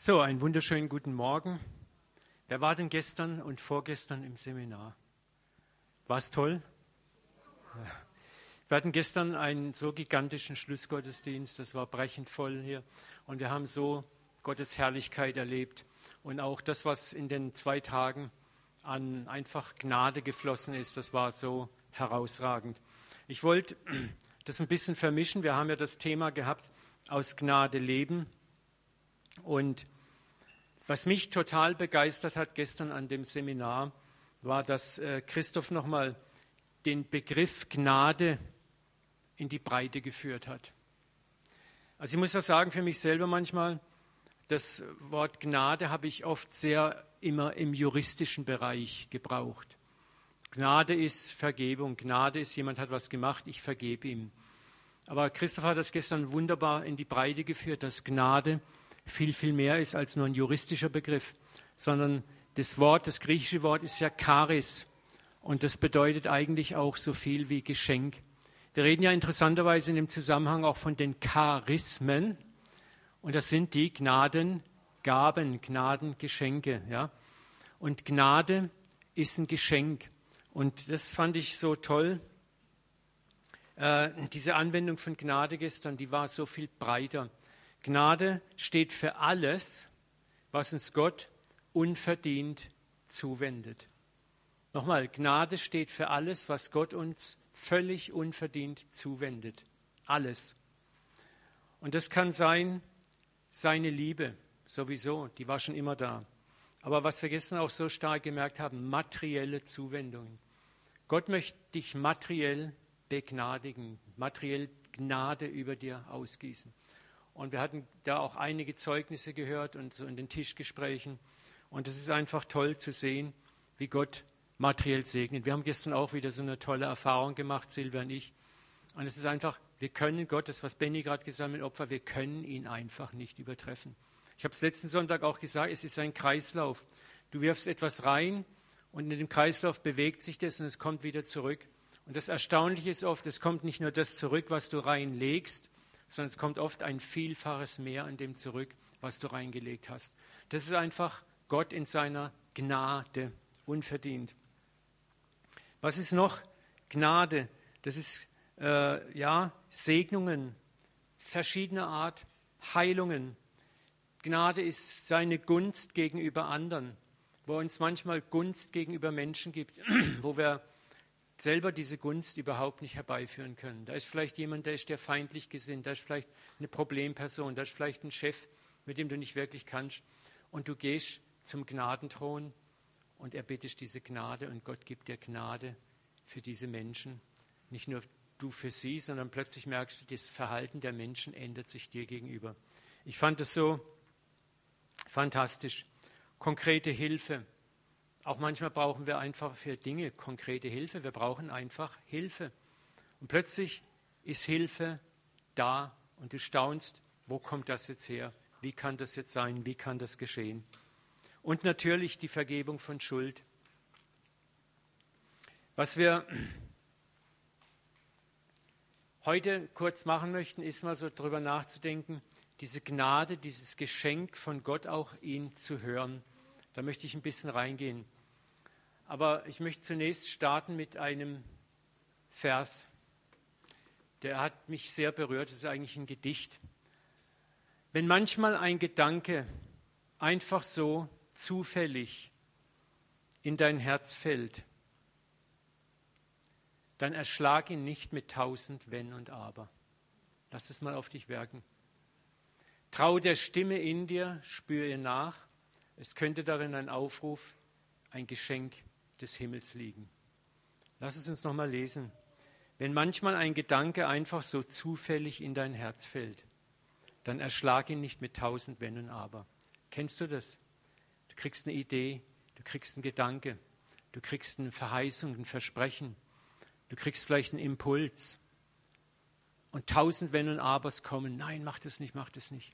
So, einen wunderschönen guten Morgen. Wer war denn gestern und vorgestern im Seminar? War es toll? Wir hatten gestern einen so gigantischen Schlussgottesdienst, das war brechend voll hier. Und wir haben so Gottes Herrlichkeit erlebt. Und auch das, was in den zwei Tagen an einfach Gnade geflossen ist, das war so herausragend. Ich wollte das ein bisschen vermischen. Wir haben ja das Thema gehabt, aus Gnade leben. Und was mich total begeistert hat gestern an dem Seminar, war, dass äh, Christoph nochmal den Begriff Gnade in die Breite geführt hat. Also ich muss auch sagen, für mich selber manchmal, das Wort Gnade habe ich oft sehr immer im juristischen Bereich gebraucht. Gnade ist Vergebung, Gnade ist, jemand hat was gemacht, ich vergebe ihm. Aber Christoph hat das gestern wunderbar in die Breite geführt, dass Gnade viel, viel mehr ist als nur ein juristischer Begriff, sondern das Wort, das griechische Wort ist ja Charis und das bedeutet eigentlich auch so viel wie Geschenk. Wir reden ja interessanterweise in dem Zusammenhang auch von den Charismen und das sind die Gnadengaben, Gnadengeschenke. Ja? Und Gnade ist ein Geschenk und das fand ich so toll. Äh, diese Anwendung von Gnade gestern, die war so viel breiter. Gnade steht für alles, was uns Gott unverdient zuwendet. Nochmal, Gnade steht für alles, was Gott uns völlig unverdient zuwendet. Alles. Und das kann sein, seine Liebe, sowieso, die war schon immer da. Aber was wir gestern auch so stark gemerkt haben, materielle Zuwendungen. Gott möchte dich materiell begnadigen, materiell Gnade über dir ausgießen. Und wir hatten da auch einige Zeugnisse gehört und so in den Tischgesprächen. Und es ist einfach toll zu sehen, wie Gott materiell segnet. Wir haben gestern auch wieder so eine tolle Erfahrung gemacht, Silvia und ich. Und es ist einfach, wir können Gott, das was Benny gerade gesagt hat mit Opfer, wir können ihn einfach nicht übertreffen. Ich habe es letzten Sonntag auch gesagt, es ist ein Kreislauf. Du wirfst etwas rein und in dem Kreislauf bewegt sich das und es kommt wieder zurück. Und das Erstaunliche ist oft, es kommt nicht nur das zurück, was du reinlegst, sondern es kommt oft ein Vielfaches mehr an dem zurück, was du reingelegt hast. Das ist einfach Gott in seiner Gnade, unverdient. Was ist noch Gnade? Das ist äh, ja Segnungen verschiedener Art, Heilungen. Gnade ist seine Gunst gegenüber anderen, wo er uns manchmal Gunst gegenüber Menschen gibt, wo wir selber diese Gunst überhaupt nicht herbeiführen können. Da ist vielleicht jemand, der ist dir feindlich gesinnt, da ist vielleicht eine Problemperson, da ist vielleicht ein Chef, mit dem du nicht wirklich kannst. Und du gehst zum Gnadenthron und erbittest diese Gnade und Gott gibt dir Gnade für diese Menschen. Nicht nur du für sie, sondern plötzlich merkst du, das Verhalten der Menschen ändert sich dir gegenüber. Ich fand es so fantastisch. Konkrete Hilfe. Auch manchmal brauchen wir einfach für Dinge konkrete Hilfe. Wir brauchen einfach Hilfe. Und plötzlich ist Hilfe da und du staunst, wo kommt das jetzt her? Wie kann das jetzt sein? Wie kann das geschehen? Und natürlich die Vergebung von Schuld. Was wir heute kurz machen möchten, ist mal so darüber nachzudenken, diese Gnade, dieses Geschenk von Gott auch ihn zu hören. Da möchte ich ein bisschen reingehen. Aber ich möchte zunächst starten mit einem Vers. Der hat mich sehr berührt. Das ist eigentlich ein Gedicht. Wenn manchmal ein Gedanke einfach so zufällig in dein Herz fällt, dann erschlag ihn nicht mit tausend Wenn und Aber. Lass es mal auf dich wirken. Trau der Stimme in dir, spür ihr nach. Es könnte darin ein Aufruf, ein Geschenk des Himmels liegen. Lass es uns nochmal lesen. Wenn manchmal ein Gedanke einfach so zufällig in dein Herz fällt, dann erschlag ihn nicht mit tausend Wenn und Aber. Kennst du das? Du kriegst eine Idee, du kriegst einen Gedanke, du kriegst eine Verheißung, ein Versprechen, du kriegst vielleicht einen Impuls. Und tausend Wenn und Abers kommen. Nein, mach das nicht, mach das nicht.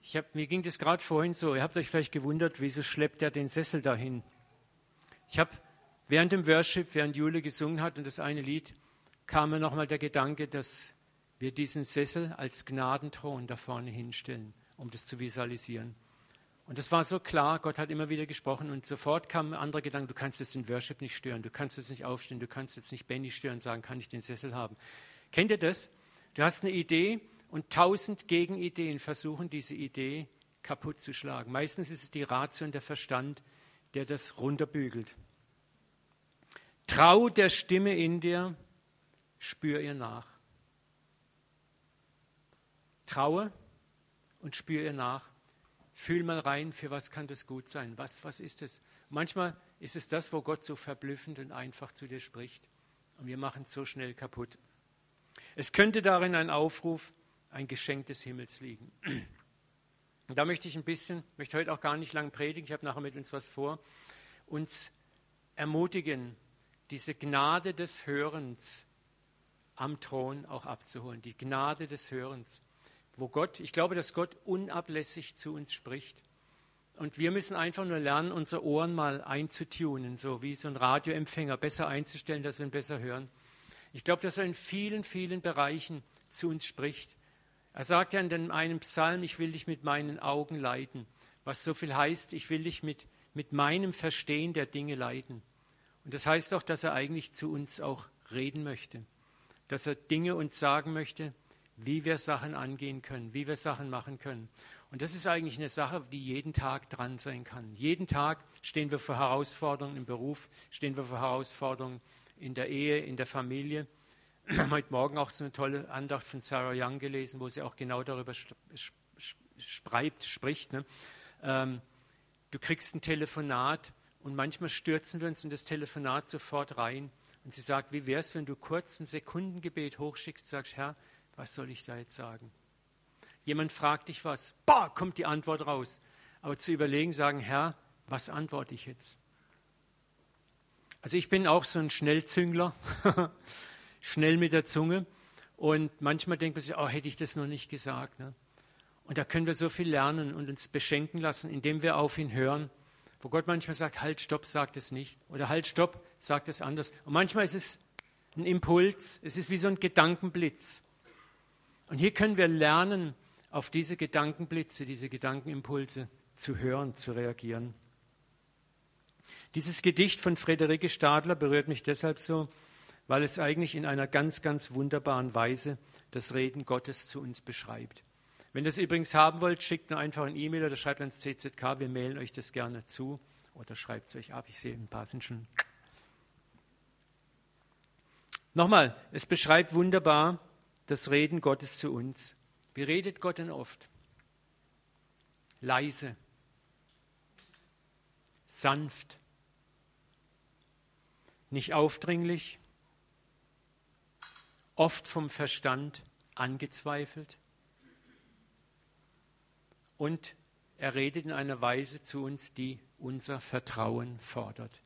Ich hab, mir ging das gerade vorhin so. Ihr habt euch vielleicht gewundert, wieso schleppt er den Sessel dahin? Ich habe während dem Worship, während Jule gesungen hat und das eine Lied, kam mir nochmal der Gedanke, dass wir diesen Sessel als Gnadenthron da vorne hinstellen. um das zu visualisieren. Und das war so klar, Gott hat immer wieder gesprochen und sofort kam ein anderer Gedanke, du kannst jetzt den Worship nicht stören, du kannst jetzt nicht aufstehen, du kannst jetzt nicht Benny stören sagen, kann ich den Sessel haben. Kennt ihr das? Du hast eine Idee und tausend Gegenideen versuchen, diese Idee kaputt zu schlagen. Meistens ist es die Ratio und der Verstand, der das runterbügelt. Trau der Stimme in dir, spür ihr nach. Traue und spür ihr nach. Fühl mal rein, für was kann das gut sein? Was, was ist es? Manchmal ist es das, wo Gott so verblüffend und einfach zu dir spricht. Und wir machen es so schnell kaputt. Es könnte darin ein Aufruf, ein Geschenk des Himmels liegen. Und da möchte ich ein bisschen, möchte heute auch gar nicht lang predigen, ich habe nachher mit uns was vor, uns ermutigen, diese Gnade des Hörens am Thron auch abzuholen. Die Gnade des Hörens wo Gott, ich glaube, dass Gott unablässig zu uns spricht. Und wir müssen einfach nur lernen, unsere Ohren mal einzutunen, so wie so ein Radioempfänger, besser einzustellen, dass wir ihn besser hören. Ich glaube, dass er in vielen, vielen Bereichen zu uns spricht. Er sagt ja in einem Psalm, ich will dich mit meinen Augen leiten, was so viel heißt, ich will dich mit, mit meinem Verstehen der Dinge leiten. Und das heißt auch, dass er eigentlich zu uns auch reden möchte, dass er Dinge uns sagen möchte, wie wir Sachen angehen können, wie wir Sachen machen können. Und das ist eigentlich eine Sache, die jeden Tag dran sein kann. Jeden Tag stehen wir vor Herausforderungen im Beruf, stehen wir vor Herausforderungen in der Ehe, in der Familie. Heute Morgen auch so eine tolle Andacht von Sarah Young gelesen, wo sie auch genau darüber schreibt, spricht. Ne? Ähm, du kriegst ein Telefonat und manchmal stürzen wir uns in das Telefonat sofort rein. Und sie sagt, wie wäre es, wenn du kurz ein Sekundengebet hochschickst und sagst, Herr, was soll ich da jetzt sagen? Jemand fragt dich was, bah, kommt die Antwort raus. Aber zu überlegen, sagen, Herr, was antworte ich jetzt? Also ich bin auch so ein Schnellzüngler, schnell mit der Zunge. Und manchmal denkt man sich, oh, hätte ich das noch nicht gesagt. Ne? Und da können wir so viel lernen und uns beschenken lassen, indem wir auf ihn hören. Wo Gott manchmal sagt, halt, stopp, sagt es nicht. Oder halt, stopp, sagt es anders. Und manchmal ist es ein Impuls, es ist wie so ein Gedankenblitz. Und hier können wir lernen, auf diese Gedankenblitze, diese Gedankenimpulse zu hören, zu reagieren. Dieses Gedicht von Friederike Stadler berührt mich deshalb so, weil es eigentlich in einer ganz, ganz wunderbaren Weise das Reden Gottes zu uns beschreibt. Wenn ihr das übrigens haben wollt, schickt nur einfach ein E-Mail oder schreibt ans CZK, wir mailen euch das gerne zu oder schreibt es euch ab. Ich sehe, ein paar sind schon. Nochmal, es beschreibt wunderbar, das Reden Gottes zu uns. Wie redet Gott denn oft? Leise, sanft, nicht aufdringlich, oft vom Verstand angezweifelt. Und er redet in einer Weise zu uns, die unser Vertrauen fordert.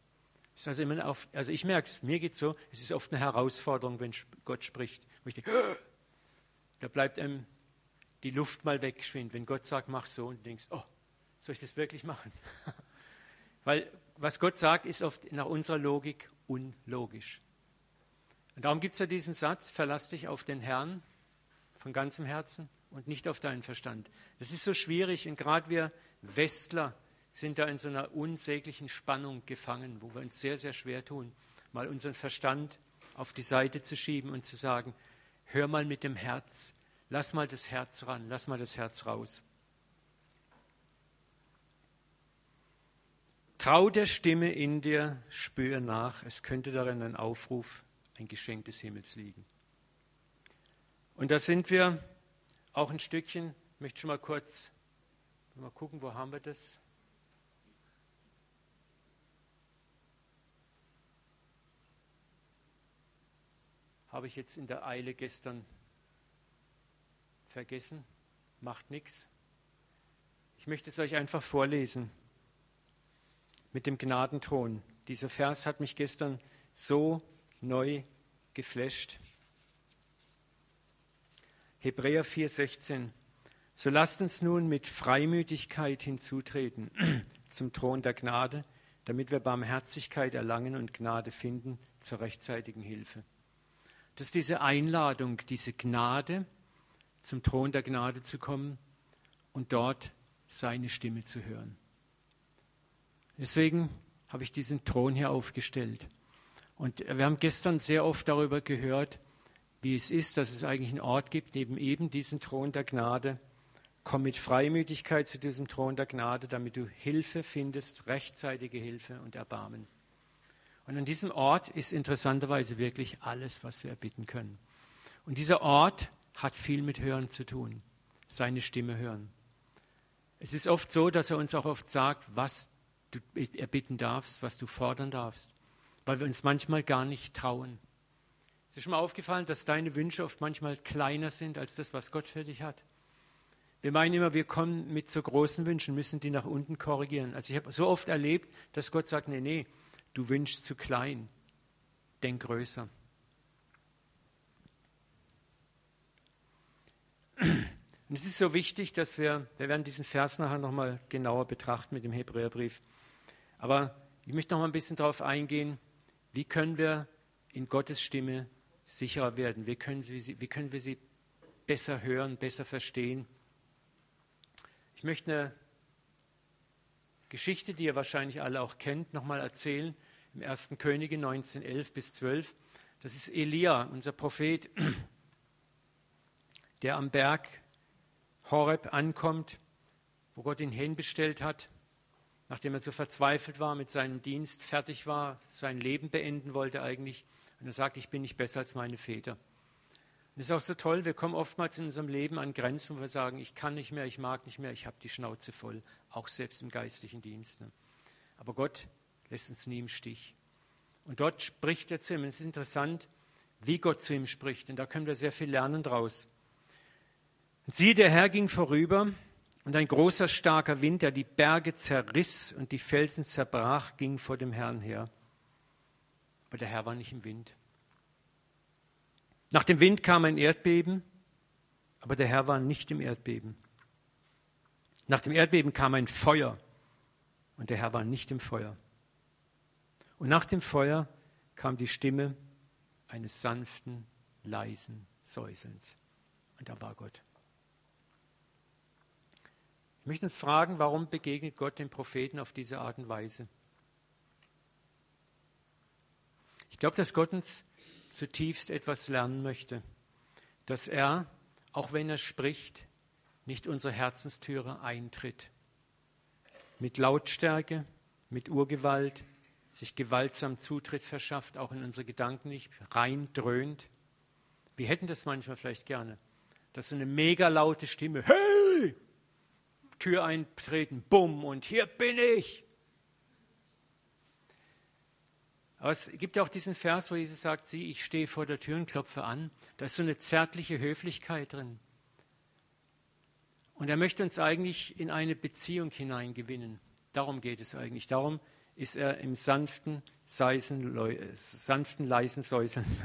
Also, auf, also ich merke es, mir geht es so, es ist oft eine Herausforderung, wenn Gott spricht. Wo ich denke, da bleibt einem die Luft mal weggeschwind, wenn Gott sagt, mach so und du denkst, oh, soll ich das wirklich machen? Weil was Gott sagt, ist oft nach unserer Logik unlogisch. Und darum gibt es ja diesen Satz, verlass dich auf den Herrn von ganzem Herzen und nicht auf deinen Verstand. Das ist so schwierig und gerade wir Westler sind da in so einer unsäglichen Spannung gefangen, wo wir uns sehr, sehr schwer tun, mal unseren Verstand auf die Seite zu schieben und zu sagen, hör mal mit dem Herz, lass mal das Herz ran, lass mal das Herz raus. Trau der Stimme in dir, spür nach, es könnte darin ein Aufruf, ein Geschenk des Himmels liegen. Und da sind wir auch ein Stückchen, ich möchte schon mal kurz mal gucken, wo haben wir das? habe ich jetzt in der Eile gestern vergessen. Macht nichts. Ich möchte es euch einfach vorlesen mit dem Gnadenthron. Dieser Vers hat mich gestern so neu geflasht. Hebräer 4:16. So lasst uns nun mit Freimütigkeit hinzutreten zum Thron der Gnade, damit wir Barmherzigkeit erlangen und Gnade finden zur rechtzeitigen Hilfe. Das ist diese Einladung, diese Gnade, zum Thron der Gnade zu kommen und dort seine Stimme zu hören. Deswegen habe ich diesen Thron hier aufgestellt. Und wir haben gestern sehr oft darüber gehört, wie es ist, dass es eigentlich einen Ort gibt, neben eben diesen Thron der Gnade. Komm mit Freimütigkeit zu diesem Thron der Gnade, damit du Hilfe findest, rechtzeitige Hilfe und Erbarmen. Und an diesem Ort ist interessanterweise wirklich alles, was wir erbitten können. Und dieser Ort hat viel mit Hören zu tun, seine Stimme hören. Es ist oft so, dass er uns auch oft sagt, was du erbitten darfst, was du fordern darfst, weil wir uns manchmal gar nicht trauen. Ist dir schon mal aufgefallen, dass deine Wünsche oft manchmal kleiner sind als das, was Gott für dich hat? Wir meinen immer, wir kommen mit so großen Wünschen, müssen die nach unten korrigieren. Also ich habe so oft erlebt, dass Gott sagt, nee, nee, du wünschst zu klein, denk größer. Und es ist so wichtig, dass wir, wir werden diesen Vers nachher nochmal genauer betrachten mit dem Hebräerbrief. Aber ich möchte noch mal ein bisschen darauf eingehen, wie können wir in Gottes Stimme sicherer werden? Wie können, sie, wie können wir sie besser hören, besser verstehen? Ich möchte eine Geschichte, die ihr wahrscheinlich alle auch kennt, nochmal erzählen. Im 1. Könige 1911 bis 12. Das ist Elia, unser Prophet, der am Berg Horeb ankommt, wo Gott ihn hinbestellt hat, nachdem er so verzweifelt war mit seinem Dienst, fertig war, sein Leben beenden wollte eigentlich. Und er sagt, ich bin nicht besser als meine Väter. Und es ist auch so toll, wir kommen oftmals in unserem Leben an Grenzen, wo wir sagen, ich kann nicht mehr, ich mag nicht mehr, ich habe die Schnauze voll, auch selbst im geistlichen Dienst. Ne? Aber Gott lässt uns nie im Stich. Und dort spricht er zu ihm. Und es ist interessant, wie Gott zu ihm spricht, denn da können wir sehr viel lernen draus. Und siehe, der Herr ging vorüber, und ein großer, starker Wind, der die Berge zerriss und die Felsen zerbrach, ging vor dem Herrn her. Aber der Herr war nicht im Wind. Nach dem Wind kam ein Erdbeben, aber der Herr war nicht im Erdbeben. Nach dem Erdbeben kam ein Feuer, und der Herr war nicht im Feuer. Und nach dem Feuer kam die Stimme eines sanften, leisen Säuselns. Und da war Gott. Ich möchte uns fragen, warum begegnet Gott den Propheten auf diese Art und Weise? Ich glaube, dass Gott uns zutiefst etwas lernen möchte, dass er, auch wenn er spricht, nicht unsere Herzenstüre eintritt. Mit Lautstärke, mit Urgewalt, sich gewaltsam Zutritt verschafft, auch in unsere Gedanken nicht, rein dröhnt. Wir hätten das manchmal vielleicht gerne, dass so eine mega laute Stimme, hey, Tür eintreten, bumm, und hier bin ich. Aber es gibt ja auch diesen Vers, wo Jesus sagt, sieh, ich stehe vor der Tür und klopfe an. Da ist so eine zärtliche Höflichkeit drin. Und er möchte uns eigentlich in eine Beziehung hineingewinnen. Darum geht es eigentlich. Darum ist er im sanften, seisen, sanften leisen Säuseln.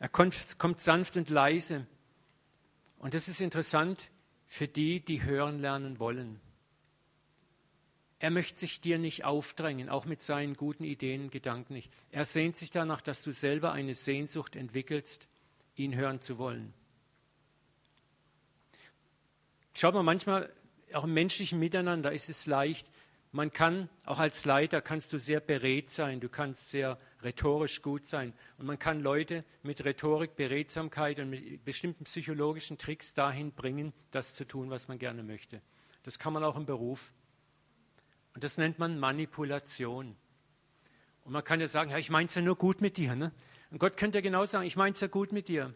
Er kommt, kommt sanft und leise. Und das ist interessant für die, die hören lernen wollen. Er möchte sich dir nicht aufdrängen, auch mit seinen guten Ideen und Gedanken nicht. Er sehnt sich danach, dass du selber eine Sehnsucht entwickelst, ihn hören zu wollen. Schaut mal, manchmal auch im menschlichen Miteinander ist es leicht, man kann, auch als Leiter kannst du sehr beredt sein, du kannst sehr rhetorisch gut sein. Und man kann Leute mit Rhetorik, Beredsamkeit und mit bestimmten psychologischen Tricks dahin bringen, das zu tun, was man gerne möchte. Das kann man auch im Beruf. Und das nennt man Manipulation. Und man kann ja sagen, ja, ich meine es ja nur gut mit dir. Ne? Und Gott könnte ja genau sagen, ich meine es ja gut mit dir.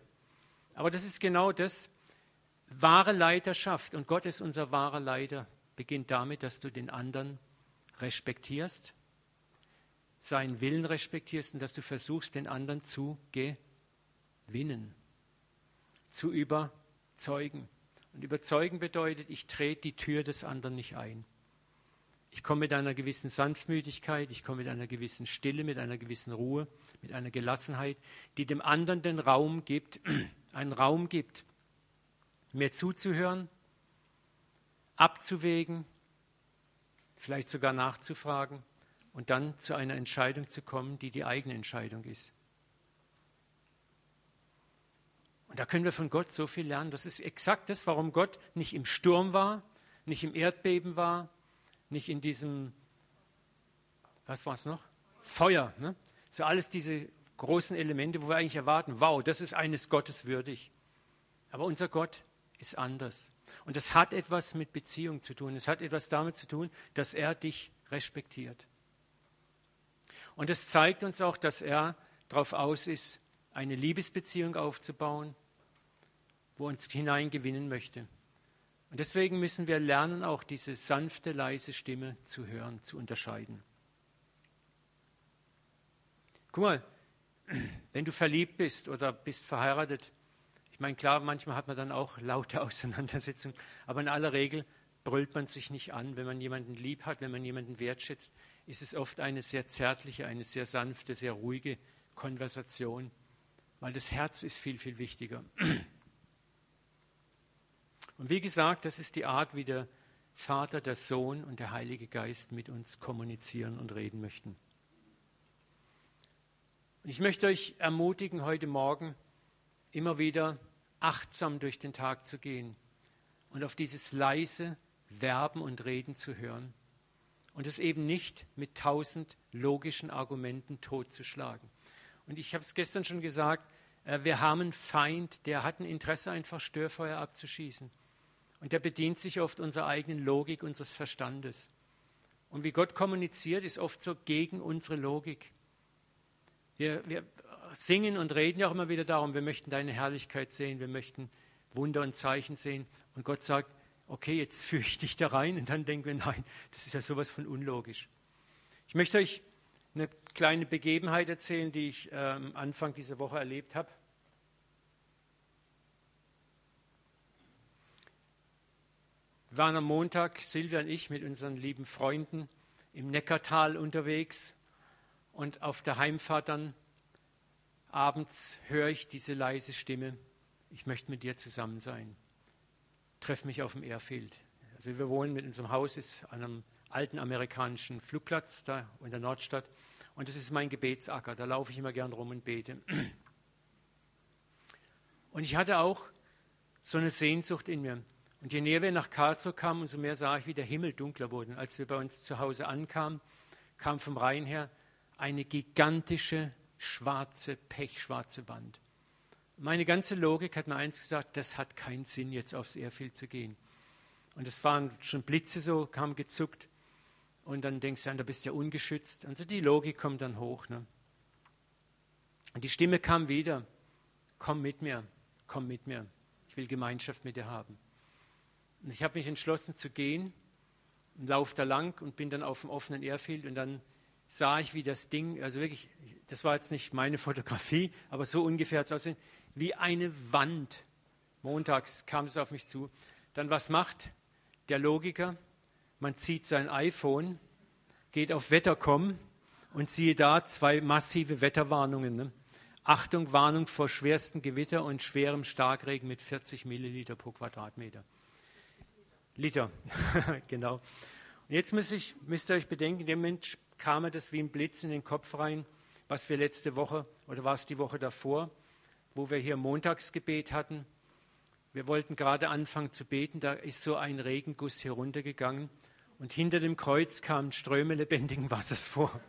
Aber das ist genau das, wahre Leiterschaft. Und Gott ist unser wahrer Leiter. Beginnt damit, dass du den anderen respektierst, seinen Willen respektierst und dass du versuchst, den anderen zu gewinnen, zu überzeugen. Und überzeugen bedeutet, ich trete die Tür des anderen nicht ein. Ich komme mit einer gewissen Sanftmütigkeit, ich komme mit einer gewissen Stille, mit einer gewissen Ruhe, mit einer Gelassenheit, die dem anderen den Raum gibt, einen Raum gibt, mir zuzuhören, abzuwägen, vielleicht sogar nachzufragen und dann zu einer Entscheidung zu kommen, die die eigene Entscheidung ist. Und da können wir von Gott so viel lernen. Das ist exakt das, warum Gott nicht im Sturm war, nicht im Erdbeben war, nicht in diesem, was war es noch? Feuer. Ne? So alles diese großen Elemente, wo wir eigentlich erwarten, wow, das ist eines Gottes würdig. Aber unser Gott ist anders. Und das hat etwas mit Beziehung zu tun. Es hat etwas damit zu tun, dass er dich respektiert. Und es zeigt uns auch, dass er darauf aus ist, eine Liebesbeziehung aufzubauen, wo uns hineingewinnen möchte. Und deswegen müssen wir lernen, auch diese sanfte, leise Stimme zu hören, zu unterscheiden. Guck mal, wenn du verliebt bist oder bist verheiratet, ich meine, klar, manchmal hat man dann auch laute Auseinandersetzungen, aber in aller Regel brüllt man sich nicht an. Wenn man jemanden lieb hat, wenn man jemanden wertschätzt, ist es oft eine sehr zärtliche, eine sehr sanfte, sehr ruhige Konversation, weil das Herz ist viel, viel wichtiger. Und wie gesagt, das ist die Art, wie der Vater, der Sohn und der Heilige Geist mit uns kommunizieren und reden möchten. Und ich möchte euch ermutigen, heute Morgen immer wieder achtsam durch den Tag zu gehen und auf dieses leise Werben und Reden zu hören und es eben nicht mit tausend logischen Argumenten totzuschlagen. Und ich habe es gestern schon gesagt, äh, wir haben einen Feind, der hat ein Interesse, einfach Störfeuer abzuschießen. Und der bedient sich oft unserer eigenen Logik, unseres Verstandes. Und wie Gott kommuniziert, ist oft so gegen unsere Logik. Wir, wir singen und reden ja auch immer wieder darum, wir möchten deine Herrlichkeit sehen, wir möchten Wunder und Zeichen sehen. Und Gott sagt, okay, jetzt führe ich dich da rein. Und dann denken wir, nein, das ist ja sowas von unlogisch. Ich möchte euch eine kleine Begebenheit erzählen, die ich ähm, Anfang dieser Woche erlebt habe. Wir waren am Montag, Silvia und ich, mit unseren lieben Freunden im Neckartal unterwegs. Und auf der Heimfahrt dann abends höre ich diese leise Stimme, ich möchte mit dir zusammen sein. Treff mich auf dem Airfield. Also wir wohnen mit unserem Haus ist an einem alten amerikanischen Flugplatz da in der Nordstadt. Und das ist mein Gebetsacker. Da laufe ich immer gern rum und bete. Und ich hatte auch so eine Sehnsucht in mir. Und je näher wir nach Karlsruhe kamen, umso mehr sah ich, wie der Himmel dunkler wurde. Und als wir bei uns zu Hause ankamen, kam vom Rhein her eine gigantische schwarze, pechschwarze Wand. Meine ganze Logik hat mir eins gesagt, das hat keinen Sinn, jetzt aufs Airfield zu gehen. Und es waren schon Blitze so, kam gezuckt. Und dann denkst du, da bist du ja ungeschützt. Also die Logik kommt dann hoch. Ne? Und die Stimme kam wieder. Komm mit mir, komm mit mir. Ich will Gemeinschaft mit dir haben. Und ich habe mich entschlossen zu gehen laufe da lang und bin dann auf dem offenen Airfield und dann sah ich, wie das Ding, also wirklich, das war jetzt nicht meine Fotografie, aber so ungefähr hat es aussehen, wie eine Wand. Montags kam es auf mich zu. Dann was macht der Logiker? Man zieht sein iPhone, geht auf Wettercom und siehe da zwei massive Wetterwarnungen. Ne? Achtung, Warnung vor schwersten Gewitter und schwerem Starkregen mit 40 Milliliter pro Quadratmeter. Liter, genau. Und jetzt müsst, ich, müsst ihr euch bedenken, dem Moment kam mir das wie ein Blitz in den Kopf rein, was wir letzte Woche oder war es die Woche davor, wo wir hier Montagsgebet hatten. Wir wollten gerade anfangen zu beten, da ist so ein Regenguss hier runtergegangen und hinter dem Kreuz kamen Ströme lebendigen Wassers vor.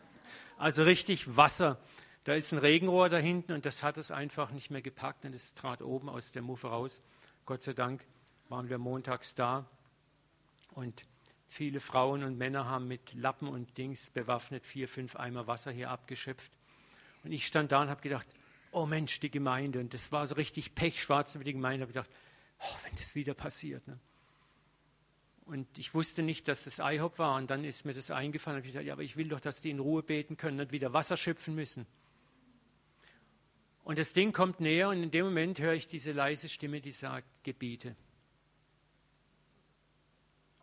Also richtig Wasser. Da ist ein Regenrohr da hinten und das hat es einfach nicht mehr gepackt und es trat oben aus der Muffe raus. Gott sei Dank waren wir montags da und Viele Frauen und Männer haben mit Lappen und Dings bewaffnet vier, fünf Eimer Wasser hier abgeschöpft. Und ich stand da und habe gedacht, oh Mensch, die Gemeinde. Und das war so richtig pechschwarz für die Gemeinde. Ich gedacht, oh, wenn das wieder passiert. Ne? Und ich wusste nicht, dass das IHOP war. Und dann ist mir das eingefallen. Und ich gedacht, ja, aber ich will doch, dass die in Ruhe beten können und wieder Wasser schöpfen müssen. Und das Ding kommt näher und in dem Moment höre ich diese leise Stimme, die sagt, Gebiete.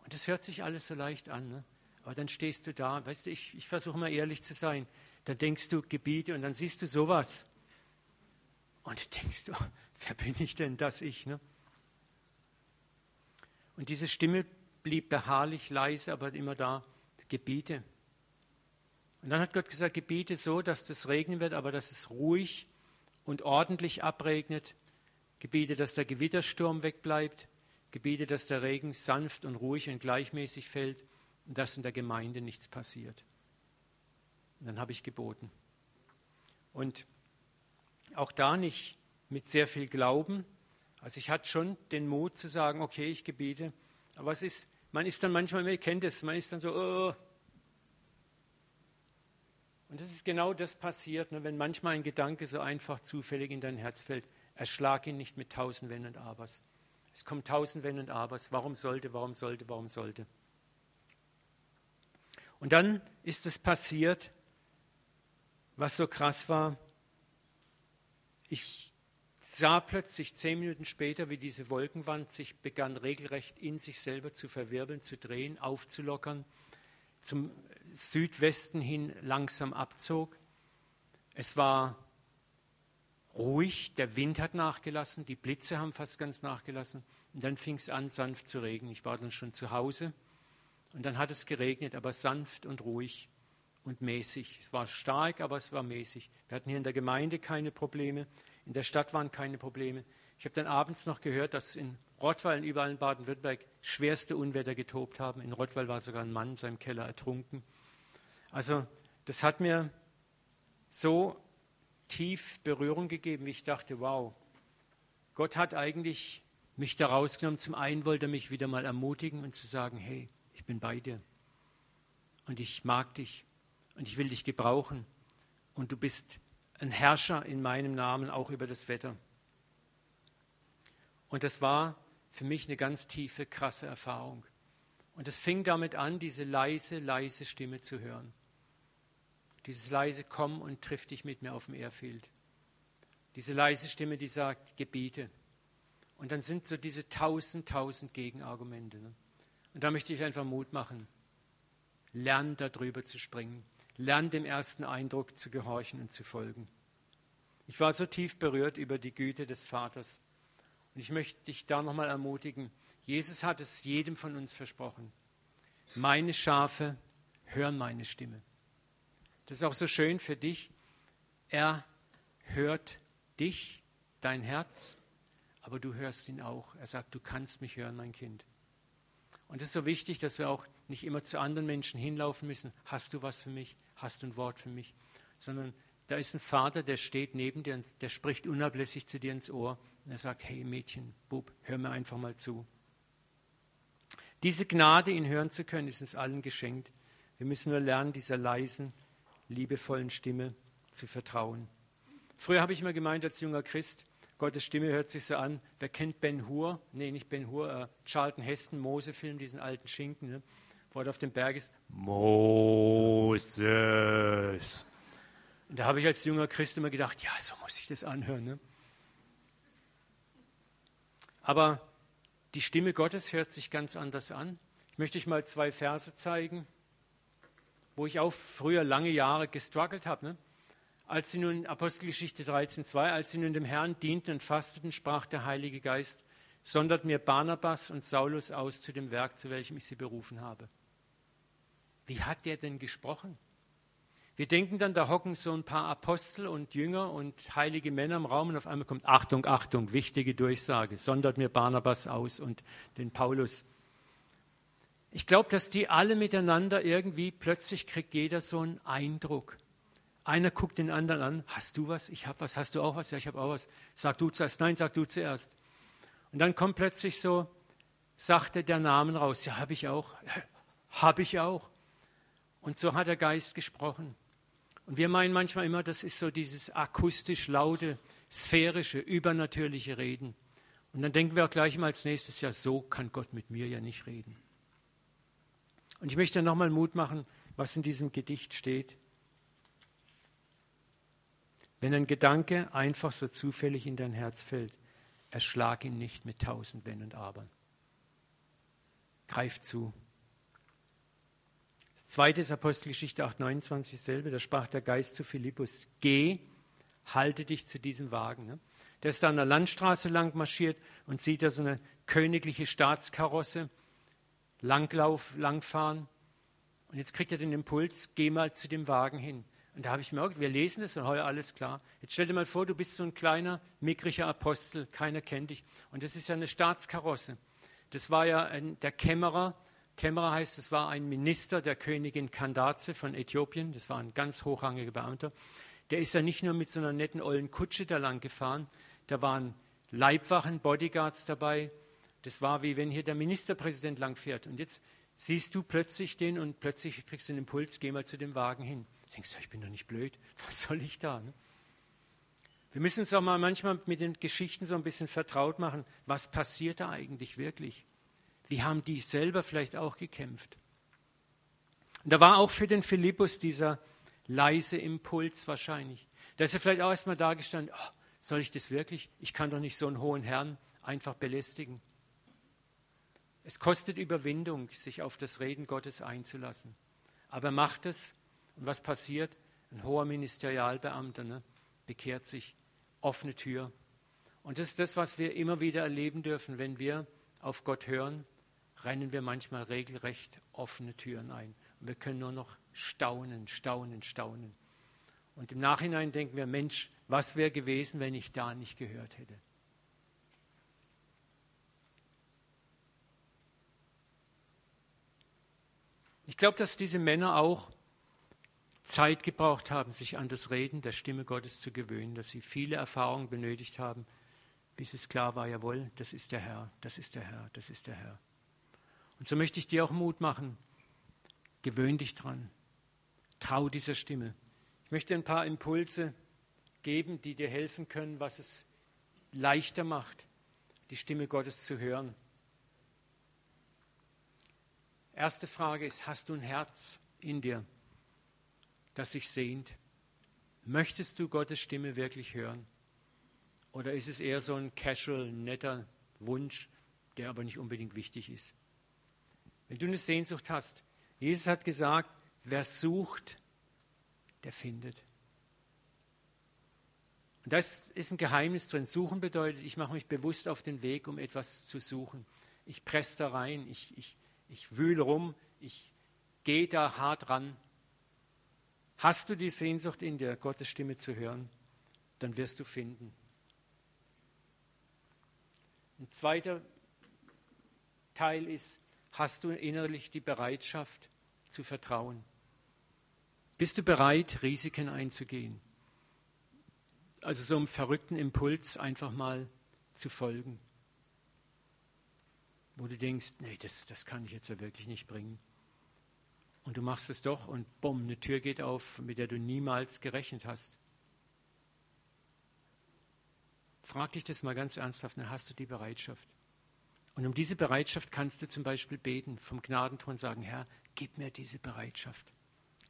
Und das hört sich alles so leicht an. Ne? Aber dann stehst du da, weißt du, ich, ich versuche mal ehrlich zu sein. Dann denkst du Gebiete und dann siehst du sowas. Und denkst du, wer bin ich denn, das ich? Ne? Und diese Stimme blieb beharrlich leise, aber immer da, Gebiete. Und dann hat Gott gesagt, Gebiete so, dass das regnen wird, aber dass es ruhig und ordentlich abregnet, gebiete, dass der Gewittersturm wegbleibt, gebiete, dass der Regen sanft und ruhig und gleichmäßig fällt und dass in der Gemeinde nichts passiert. Und dann habe ich geboten. Und auch da nicht mit sehr viel Glauben. Also ich hatte schon den Mut zu sagen, okay, ich gebiete. Aber es ist, man ist dann manchmal, ihr kennt es, man ist dann so, oh. Und das ist genau das passiert, ne, wenn manchmal ein Gedanke so einfach zufällig in dein Herz fällt. Erschlag ihn nicht mit tausend Wenn und Abers. Es kommt tausend Wenn und Abers. Warum sollte, warum sollte, warum sollte? Und dann ist es passiert, was so krass war. Ich sah plötzlich zehn Minuten später, wie diese Wolkenwand sich begann regelrecht in sich selber zu verwirbeln, zu drehen, aufzulockern, zum Südwesten hin langsam abzog. Es war ruhig, der Wind hat nachgelassen, die Blitze haben fast ganz nachgelassen und dann fing es an, sanft zu regnen. Ich war dann schon zu Hause und dann hat es geregnet, aber sanft und ruhig und mäßig. Es war stark, aber es war mäßig. Wir hatten hier in der Gemeinde keine Probleme, in der Stadt waren keine Probleme. Ich habe dann abends noch gehört, dass in Rottweil und überall in Baden-Württemberg schwerste Unwetter getobt haben. In Rottweil war sogar ein Mann in seinem Keller ertrunken. Also das hat mir so tief Berührung gegeben, wie ich dachte, wow, Gott hat eigentlich mich da rausgenommen. Zum einen wollte er mich wieder mal ermutigen und zu sagen, hey, ich bin bei dir und ich mag dich und ich will dich gebrauchen und du bist ein Herrscher in meinem Namen auch über das Wetter. Und das war für mich eine ganz tiefe, krasse Erfahrung. Und es fing damit an, diese leise, leise Stimme zu hören. Dieses leise Komm und triff dich mit mir auf dem Airfield. Diese leise Stimme, die sagt, Gebiete. Und dann sind so diese tausend, tausend Gegenargumente. Ne? Und da möchte ich einfach Mut machen. Lern darüber zu springen. Lern dem ersten Eindruck zu gehorchen und zu folgen. Ich war so tief berührt über die Güte des Vaters. Und ich möchte dich da nochmal ermutigen. Jesus hat es jedem von uns versprochen. Meine Schafe hören meine Stimme. Das ist auch so schön für dich. Er hört dich, dein Herz, aber du hörst ihn auch. Er sagt, du kannst mich hören, mein Kind. Und es ist so wichtig, dass wir auch nicht immer zu anderen Menschen hinlaufen müssen. Hast du was für mich? Hast du ein Wort für mich? Sondern da ist ein Vater, der steht neben dir der spricht unablässig zu dir ins Ohr. Und er sagt, hey Mädchen, Bub, hör mir einfach mal zu. Diese Gnade, ihn hören zu können, ist uns allen geschenkt. Wir müssen nur lernen, dieser leisen, liebevollen Stimme zu vertrauen. Früher habe ich immer gemeint als junger Christ, Gottes Stimme hört sich so an. Wer kennt Ben Hur? Nee, nicht Ben Hur, äh, Charlton Heston, Mose-Film, diesen alten Schinken, ne? Wo er auf dem Berg ist. Moses. Und da habe ich als junger Christ immer gedacht, ja, so muss ich das anhören. Ne? Aber die Stimme Gottes hört sich ganz anders an. Ich möchte euch mal zwei Verse zeigen wo ich auch früher lange Jahre gestruggelt habe. Ne? Als sie nun, Apostelgeschichte 13,2, als sie nun dem Herrn dienten und fasteten, sprach der Heilige Geist, sondert mir Barnabas und Saulus aus zu dem Werk, zu welchem ich sie berufen habe. Wie hat der denn gesprochen? Wir denken dann, da hocken so ein paar Apostel und Jünger und heilige Männer im Raum und auf einmal kommt Achtung, Achtung, wichtige Durchsage, sondert mir Barnabas aus und den Paulus. Ich glaube, dass die alle miteinander irgendwie, plötzlich kriegt jeder so einen Eindruck. Einer guckt den anderen an, hast du was? Ich habe was. Hast du auch was? Ja, ich habe auch was. Sag du zuerst. Nein, sag du zuerst. Und dann kommt plötzlich so, sagte der Namen raus. Ja, habe ich auch. Habe ich auch. Und so hat der Geist gesprochen. Und wir meinen manchmal immer, das ist so dieses akustisch laute, sphärische, übernatürliche Reden. Und dann denken wir auch gleich mal als nächstes, ja, so kann Gott mit mir ja nicht reden. Und ich möchte nochmal Mut machen, was in diesem Gedicht steht. Wenn ein Gedanke einfach so zufällig in dein Herz fällt, erschlag ihn nicht mit tausend Wenn und Abern. Greif zu. Zweites Apostelgeschichte 8, 29 selbe, da sprach der Geist zu Philippus, geh, halte dich zu diesem Wagen. Ne? Der ist da an der Landstraße lang marschiert und sieht da so eine königliche Staatskarosse Langlauf, langfahren. Und jetzt kriegt er den Impuls, geh mal zu dem Wagen hin. Und da habe ich auch, wir lesen das und heuer alles klar. Jetzt stell dir mal vor, du bist so ein kleiner, mickriger Apostel, keiner kennt dich. Und das ist ja eine Staatskarosse. Das war ja ein, der Kämmerer. Kämmerer heißt, es war ein Minister der Königin Kandaze von Äthiopien. Das war ein ganz hochrangiger Beamter. Der ist ja nicht nur mit so einer netten ollen Kutsche da lang gefahren. Da waren Leibwachen, Bodyguards dabei. Das war wie wenn hier der Ministerpräsident lang fährt. Und jetzt siehst du plötzlich den und plötzlich kriegst du einen Impuls, geh mal zu dem Wagen hin. Du denkst, ich bin doch nicht blöd, was soll ich da? Ne? Wir müssen uns auch mal manchmal mit den Geschichten so ein bisschen vertraut machen. Was passiert da eigentlich wirklich? Wie haben die selber vielleicht auch gekämpft? Und da war auch für den Philippus dieser leise Impuls wahrscheinlich. Da ist er vielleicht auch erstmal da gestanden, oh, soll ich das wirklich? Ich kann doch nicht so einen hohen Herrn einfach belästigen. Es kostet Überwindung, sich auf das Reden Gottes einzulassen. Aber macht es und was passiert? Ein hoher Ministerialbeamter ne, bekehrt sich, offene Tür. Und das ist das, was wir immer wieder erleben dürfen. Wenn wir auf Gott hören, rennen wir manchmal regelrecht offene Türen ein. Und wir können nur noch staunen, staunen, staunen. Und im Nachhinein denken wir, Mensch, was wäre gewesen, wenn ich da nicht gehört hätte? Ich glaube, dass diese Männer auch Zeit gebraucht haben, sich an das Reden der Stimme Gottes zu gewöhnen, dass sie viele Erfahrungen benötigt haben, bis es klar war, jawohl, das ist der Herr, das ist der Herr, das ist der Herr. Und so möchte ich dir auch Mut machen. Gewöhn dich dran. Trau dieser Stimme. Ich möchte ein paar Impulse geben, die dir helfen können, was es leichter macht, die Stimme Gottes zu hören. Erste Frage ist, hast du ein Herz in dir? Das sich sehnt? Möchtest du Gottes Stimme wirklich hören? Oder ist es eher so ein casual, netter Wunsch, der aber nicht unbedingt wichtig ist? Wenn du eine Sehnsucht hast, Jesus hat gesagt, wer sucht, der findet. Und das ist ein Geheimnis drin. Suchen bedeutet, ich mache mich bewusst auf den Weg, um etwas zu suchen. Ich presse da rein, ich, ich, ich wühle rum, ich gehe da hart ran Hast du die Sehnsucht in dir, Gottes Stimme zu hören, dann wirst du finden. Ein zweiter Teil ist, hast du innerlich die Bereitschaft zu vertrauen? Bist du bereit, Risiken einzugehen? Also so einem verrückten Impuls einfach mal zu folgen, wo du denkst, nee, das, das kann ich jetzt ja wirklich nicht bringen. Und du machst es doch und bumm, eine Tür geht auf, mit der du niemals gerechnet hast. Frag dich das mal ganz ernsthaft, dann hast du die Bereitschaft. Und um diese Bereitschaft kannst du zum Beispiel beten, vom Gnadenthron sagen, Herr, gib mir diese Bereitschaft.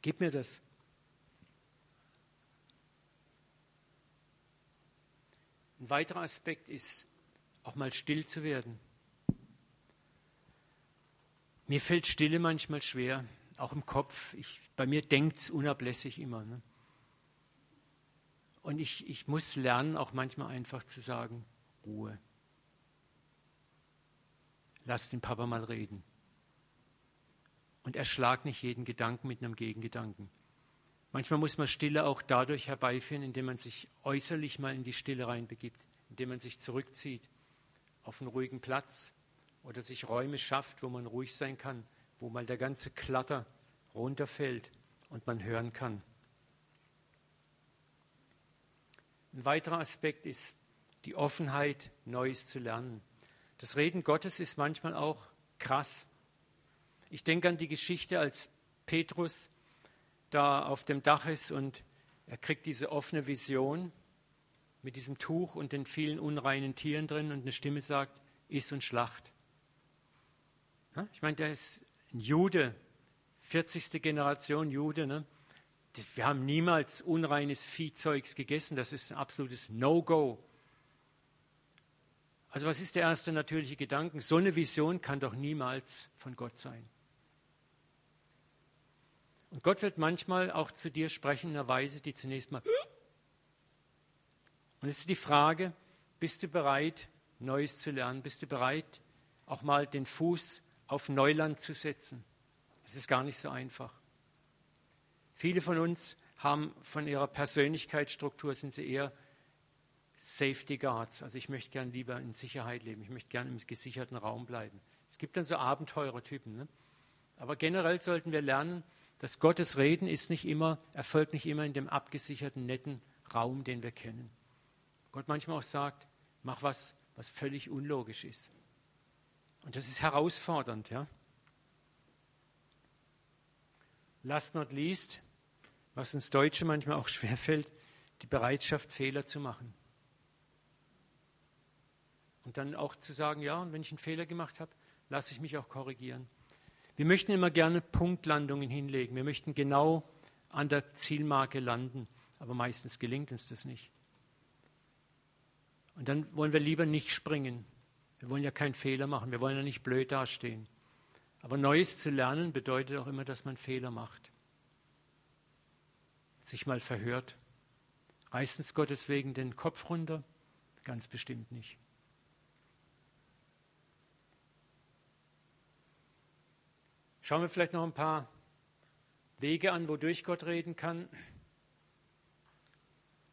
Gib mir das. Ein weiterer Aspekt ist, auch mal still zu werden. Mir fällt Stille manchmal schwer auch im Kopf. Ich, bei mir denkt es unablässig immer. Ne? Und ich, ich muss lernen, auch manchmal einfach zu sagen, Ruhe. Lass den Papa mal reden. Und erschlag nicht jeden Gedanken mit einem Gegengedanken. Manchmal muss man Stille auch dadurch herbeiführen, indem man sich äußerlich mal in die Stille reinbegibt, indem man sich zurückzieht auf einen ruhigen Platz oder sich Räume schafft, wo man ruhig sein kann wo mal der ganze Klatter runterfällt und man hören kann. Ein weiterer Aspekt ist die Offenheit, Neues zu lernen. Das Reden Gottes ist manchmal auch krass. Ich denke an die Geschichte, als Petrus da auf dem Dach ist und er kriegt diese offene Vision mit diesem Tuch und den vielen unreinen Tieren drin und eine Stimme sagt, iss und schlacht. Ich meine, der ist ein Jude, 40. Generation Jude, ne? wir haben niemals unreines Viehzeugs gegessen, das ist ein absolutes No-Go. Also was ist der erste natürliche Gedanke? So eine Vision kann doch niemals von Gott sein. Und Gott wird manchmal auch zu dir sprechen in einer Weise, die zunächst mal. Und es ist die Frage, bist du bereit, Neues zu lernen? Bist du bereit, auch mal den Fuß auf Neuland zu setzen. Das ist gar nicht so einfach. Viele von uns haben von ihrer Persönlichkeitsstruktur, sind sie eher Safety Guards. Also ich möchte gern lieber in Sicherheit leben. Ich möchte gern im gesicherten Raum bleiben. Es gibt dann so Abenteurertypen. Ne? Aber generell sollten wir lernen, dass Gottes Reden ist nicht immer, erfolgt nicht immer in dem abgesicherten, netten Raum, den wir kennen. Gott manchmal auch sagt, mach was, was völlig unlogisch ist. Und das ist herausfordernd, ja. Last not least, was uns Deutsche manchmal auch schwerfällt, die Bereitschaft, Fehler zu machen. Und dann auch zu sagen, ja, und wenn ich einen Fehler gemacht habe, lasse ich mich auch korrigieren. Wir möchten immer gerne Punktlandungen hinlegen. Wir möchten genau an der Zielmarke landen, aber meistens gelingt uns das nicht. Und dann wollen wir lieber nicht springen. Wir wollen ja keinen Fehler machen. Wir wollen ja nicht blöd dastehen. Aber Neues zu lernen bedeutet auch immer, dass man Fehler macht. Sich mal verhört. Reißt uns Gottes wegen den Kopf runter? Ganz bestimmt nicht. Schauen wir vielleicht noch ein paar Wege an, wodurch Gott reden kann.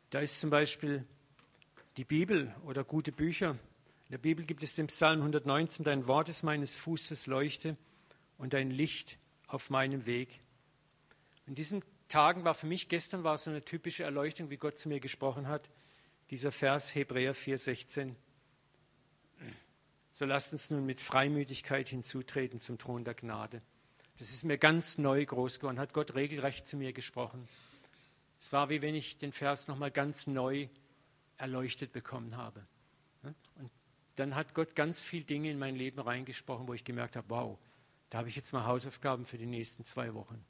Da ist zum Beispiel die Bibel oder gute Bücher. In der Bibel gibt es den Psalm 119, dein Wort ist meines Fußes Leuchte und dein Licht auf meinem Weg. In diesen Tagen war für mich, gestern war so eine typische Erleuchtung, wie Gott zu mir gesprochen hat, dieser Vers Hebräer 4,16. So lasst uns nun mit Freimütigkeit hinzutreten zum Thron der Gnade. Das ist mir ganz neu groß geworden, hat Gott regelrecht zu mir gesprochen. Es war wie wenn ich den Vers nochmal ganz neu erleuchtet bekommen habe. Und dann hat Gott ganz viele Dinge in mein Leben reingesprochen, wo ich gemerkt habe, wow, da habe ich jetzt mal Hausaufgaben für die nächsten zwei Wochen.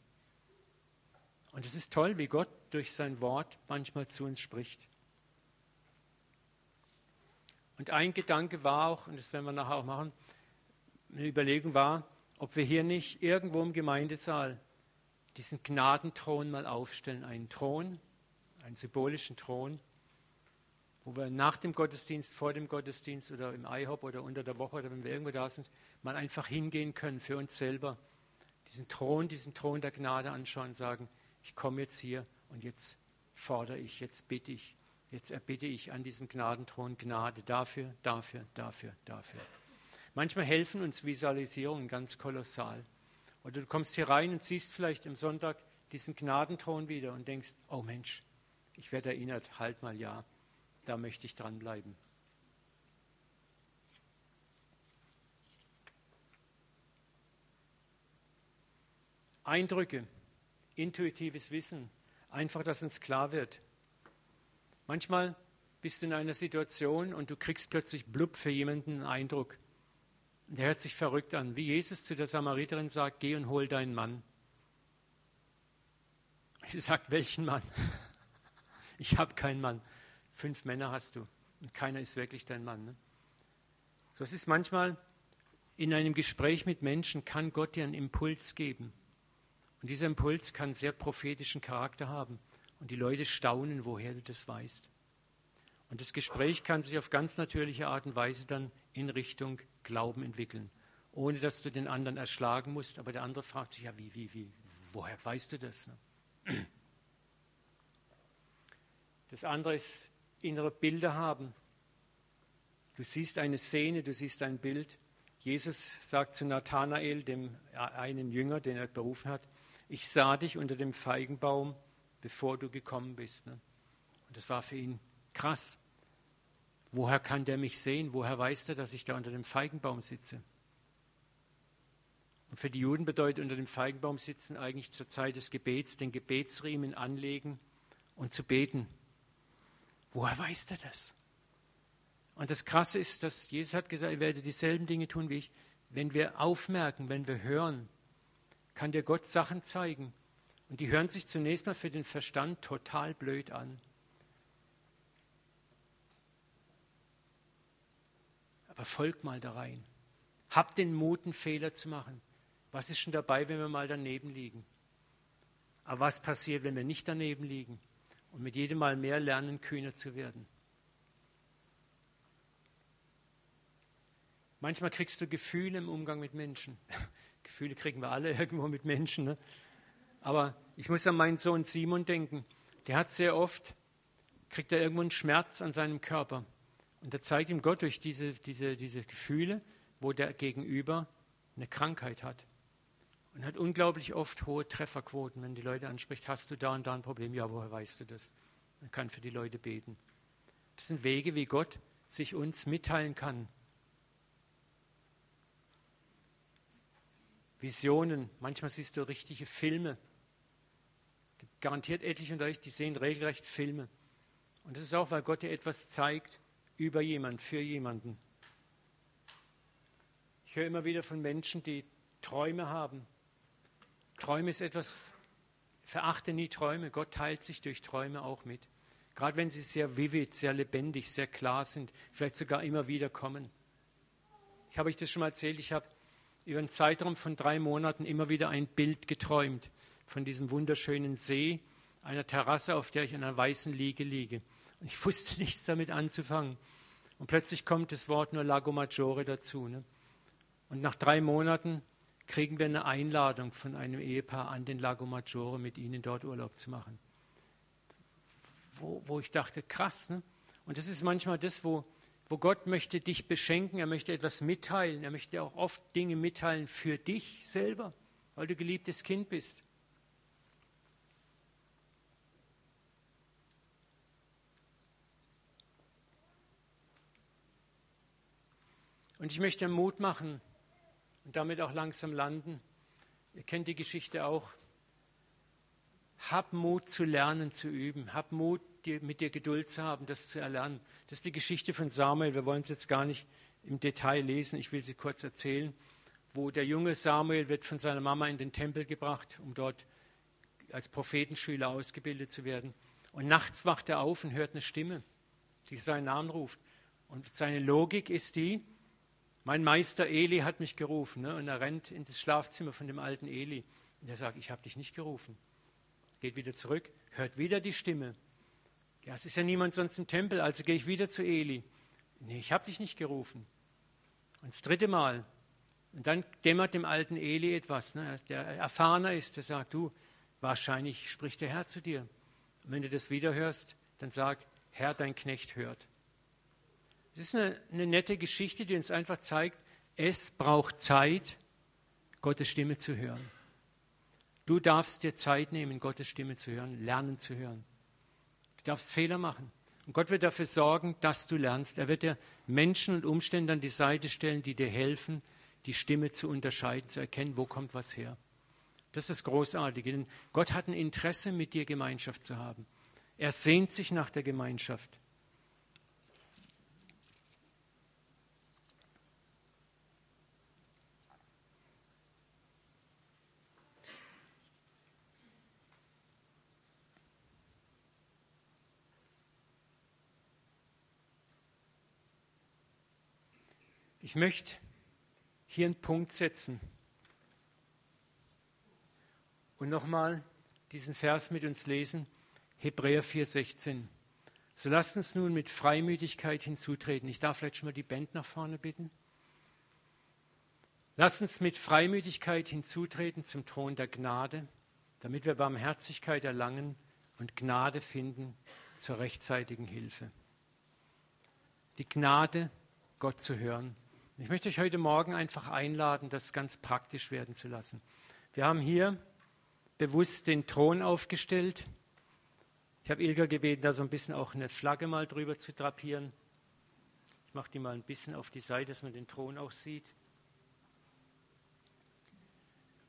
Und es ist toll, wie Gott durch sein Wort manchmal zu uns spricht. Und ein Gedanke war auch, und das werden wir nachher auch machen, eine Überlegung war, ob wir hier nicht irgendwo im Gemeindesaal diesen Gnadenthron mal aufstellen. Einen Thron, einen symbolischen Thron, wo wir nach dem Gottesdienst, vor dem Gottesdienst oder im IHOP oder unter der Woche oder wenn wir irgendwo da sind, mal einfach hingehen können für uns selber. Diesen Thron, diesen Thron der Gnade anschauen und sagen, ich komme jetzt hier und jetzt fordere ich, jetzt bitte ich, jetzt erbitte ich an diesem Gnadenthron Gnade dafür, dafür, dafür, dafür. Manchmal helfen uns Visualisierungen ganz kolossal. Oder du kommst hier rein und siehst vielleicht am Sonntag diesen Gnadenthron wieder und denkst, oh Mensch, ich werde erinnert, halt mal ja, da möchte ich dranbleiben. Eindrücke, intuitives Wissen, einfach, dass uns klar wird. Manchmal bist du in einer Situation und du kriegst plötzlich blub für jemanden einen Eindruck. Der hört sich verrückt an, wie Jesus zu der Samariterin sagt, geh und hol deinen Mann. Sie sagt, welchen Mann? Ich habe keinen Mann. Fünf Männer hast du und keiner ist wirklich dein Mann. Ne? So es ist manchmal in einem Gespräch mit Menschen kann Gott dir einen Impuls geben. Und dieser Impuls kann sehr prophetischen Charakter haben. Und die Leute staunen, woher du das weißt. Und das Gespräch kann sich auf ganz natürliche Art und Weise dann in Richtung Glauben entwickeln, ohne dass du den anderen erschlagen musst. Aber der andere fragt sich ja, wie, wie, wie, woher weißt du das? Ne? Das andere ist innere Bilder haben. Du siehst eine Szene, du siehst ein Bild. Jesus sagt zu Nathanael, dem einen Jünger, den er berufen hat, ich sah dich unter dem Feigenbaum, bevor du gekommen bist. Ne? Und das war für ihn krass. Woher kann der mich sehen? Woher weiß der, dass ich da unter dem Feigenbaum sitze? Und für die Juden bedeutet unter dem Feigenbaum sitzen eigentlich zur Zeit des Gebets den Gebetsriemen anlegen und zu beten. Woher weiß der das? Und das Krasse ist, dass Jesus hat gesagt, er werde dieselben Dinge tun wie ich. Wenn wir aufmerken, wenn wir hören, kann dir Gott Sachen zeigen. Und die hören sich zunächst mal für den Verstand total blöd an. Aber folgt mal da rein. Habt den Mut, einen Fehler zu machen. Was ist schon dabei, wenn wir mal daneben liegen? Aber was passiert, wenn wir nicht daneben liegen und mit jedem Mal mehr lernen, kühner zu werden? Manchmal kriegst du Gefühle im Umgang mit Menschen. Gefühle kriegen wir alle irgendwo mit Menschen. Ne? Aber ich muss an meinen Sohn Simon denken. Der hat sehr oft, kriegt er irgendwo einen Schmerz an seinem Körper. Und da zeigt ihm Gott durch diese, diese, diese Gefühle, wo der Gegenüber eine Krankheit hat. Und hat unglaublich oft hohe Trefferquoten, wenn die Leute anspricht, hast du da und da ein Problem? Ja, woher weißt du das? Man kann für die Leute beten. Das sind Wege, wie Gott sich uns mitteilen kann. Visionen, manchmal siehst du richtige Filme. Gibt garantiert etliche unter euch, die sehen regelrecht Filme. Und das ist auch, weil Gott dir etwas zeigt über jemanden, für jemanden. Ich höre immer wieder von Menschen, die Träume haben, Träume ist etwas, verachte nie Träume. Gott teilt sich durch Träume auch mit. Gerade wenn sie sehr vivid, sehr lebendig, sehr klar sind, vielleicht sogar immer wieder kommen. Ich habe euch das schon mal erzählt, ich habe über einen Zeitraum von drei Monaten immer wieder ein Bild geträumt von diesem wunderschönen See, einer Terrasse, auf der ich in einer weißen Liege liege. Und ich wusste nichts damit anzufangen. Und plötzlich kommt das Wort nur Lago Maggiore dazu. Ne? Und nach drei Monaten kriegen wir eine Einladung von einem Ehepaar an den Lago Maggiore, mit ihnen dort Urlaub zu machen. Wo, wo ich dachte, krass. Ne? Und das ist manchmal das, wo, wo Gott möchte dich beschenken, er möchte etwas mitteilen, er möchte auch oft Dinge mitteilen für dich selber, weil du geliebtes Kind bist. Und ich möchte Mut machen, und damit auch langsam landen. Ihr kennt die Geschichte auch. Hab Mut zu lernen, zu üben. Hab Mut, dir, mit dir Geduld zu haben, das zu erlernen. Das ist die Geschichte von Samuel. Wir wollen es jetzt gar nicht im Detail lesen. Ich will sie kurz erzählen. Wo der junge Samuel wird von seiner Mama in den Tempel gebracht, um dort als Prophetenschüler ausgebildet zu werden. Und nachts wacht er auf und hört eine Stimme, die seinen Namen ruft. Und seine Logik ist die, mein Meister Eli hat mich gerufen. Ne? Und er rennt in das Schlafzimmer von dem alten Eli. Und er sagt, ich habe dich nicht gerufen. Geht wieder zurück, hört wieder die Stimme. Ja, es ist ja niemand sonst im Tempel, also gehe ich wieder zu Eli. Nee, ich habe dich nicht gerufen. Und das dritte Mal. Und dann dämmert dem alten Eli etwas, ne? der erfahrener ist, der sagt, du, wahrscheinlich spricht der Herr zu dir. Und wenn du das wieder hörst, dann sag, Herr, dein Knecht hört. Es ist eine, eine nette Geschichte, die uns einfach zeigt, es braucht Zeit, Gottes Stimme zu hören. Du darfst dir Zeit nehmen, Gottes Stimme zu hören, lernen zu hören. Du darfst Fehler machen. Und Gott wird dafür sorgen, dass du lernst. Er wird dir Menschen und Umstände an die Seite stellen, die dir helfen, die Stimme zu unterscheiden, zu erkennen, wo kommt was her. Das ist das Großartige. Denn Gott hat ein Interesse, mit dir Gemeinschaft zu haben. Er sehnt sich nach der Gemeinschaft. Ich möchte hier einen Punkt setzen und nochmal diesen Vers mit uns lesen, Hebräer 4,16. So lasst uns nun mit Freimütigkeit hinzutreten. Ich darf vielleicht schon mal die Band nach vorne bitten. Lasst uns mit Freimütigkeit hinzutreten zum Thron der Gnade, damit wir Barmherzigkeit erlangen und Gnade finden zur rechtzeitigen Hilfe. Die Gnade, Gott zu hören. Ich möchte euch heute Morgen einfach einladen, das ganz praktisch werden zu lassen. Wir haben hier bewusst den Thron aufgestellt. Ich habe Ilga gebeten, da so ein bisschen auch eine Flagge mal drüber zu drapieren. Ich mache die mal ein bisschen auf die Seite, dass man den Thron auch sieht.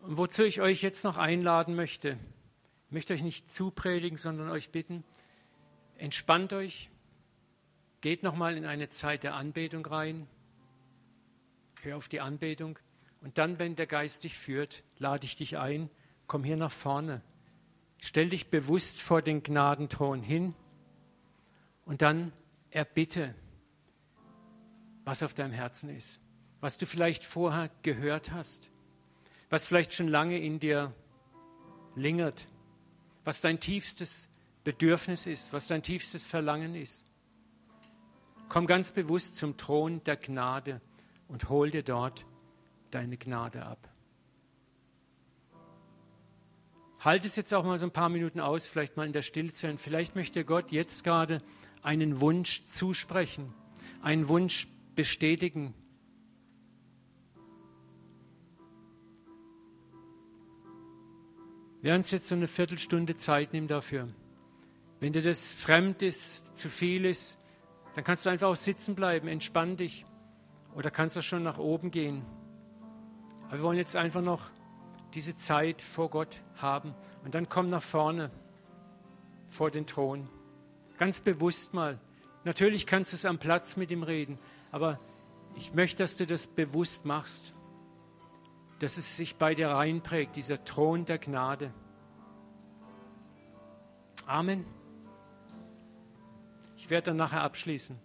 Und wozu ich euch jetzt noch einladen möchte, ich möchte euch nicht zupredigen, sondern euch bitten, entspannt euch, geht nochmal in eine Zeit der Anbetung rein hör auf die Anbetung. Und dann, wenn der Geist dich führt, lade ich dich ein, komm hier nach vorne. Stell dich bewusst vor den Gnadenthron hin und dann erbitte, was auf deinem Herzen ist, was du vielleicht vorher gehört hast, was vielleicht schon lange in dir lingert, was dein tiefstes Bedürfnis ist, was dein tiefstes Verlangen ist. Komm ganz bewusst zum Thron der Gnade und hol dir dort deine Gnade ab. halt es jetzt auch mal so ein paar Minuten aus, vielleicht mal in der Stille zu hören. Vielleicht möchte Gott jetzt gerade einen Wunsch zusprechen, einen Wunsch bestätigen. Wir uns jetzt so eine Viertelstunde Zeit nehmen dafür. Wenn dir das fremd ist, zu viel ist, dann kannst du einfach auch sitzen bleiben, entspann dich. Oder kannst du schon nach oben gehen. Aber wir wollen jetzt einfach noch diese Zeit vor Gott haben. Und dann komm nach vorne vor den Thron. Ganz bewusst mal. Natürlich kannst du es am Platz mit ihm reden, aber ich möchte, dass du das bewusst machst, dass es sich bei dir reinprägt, dieser Thron der Gnade. Amen. Ich werde dann nachher abschließen.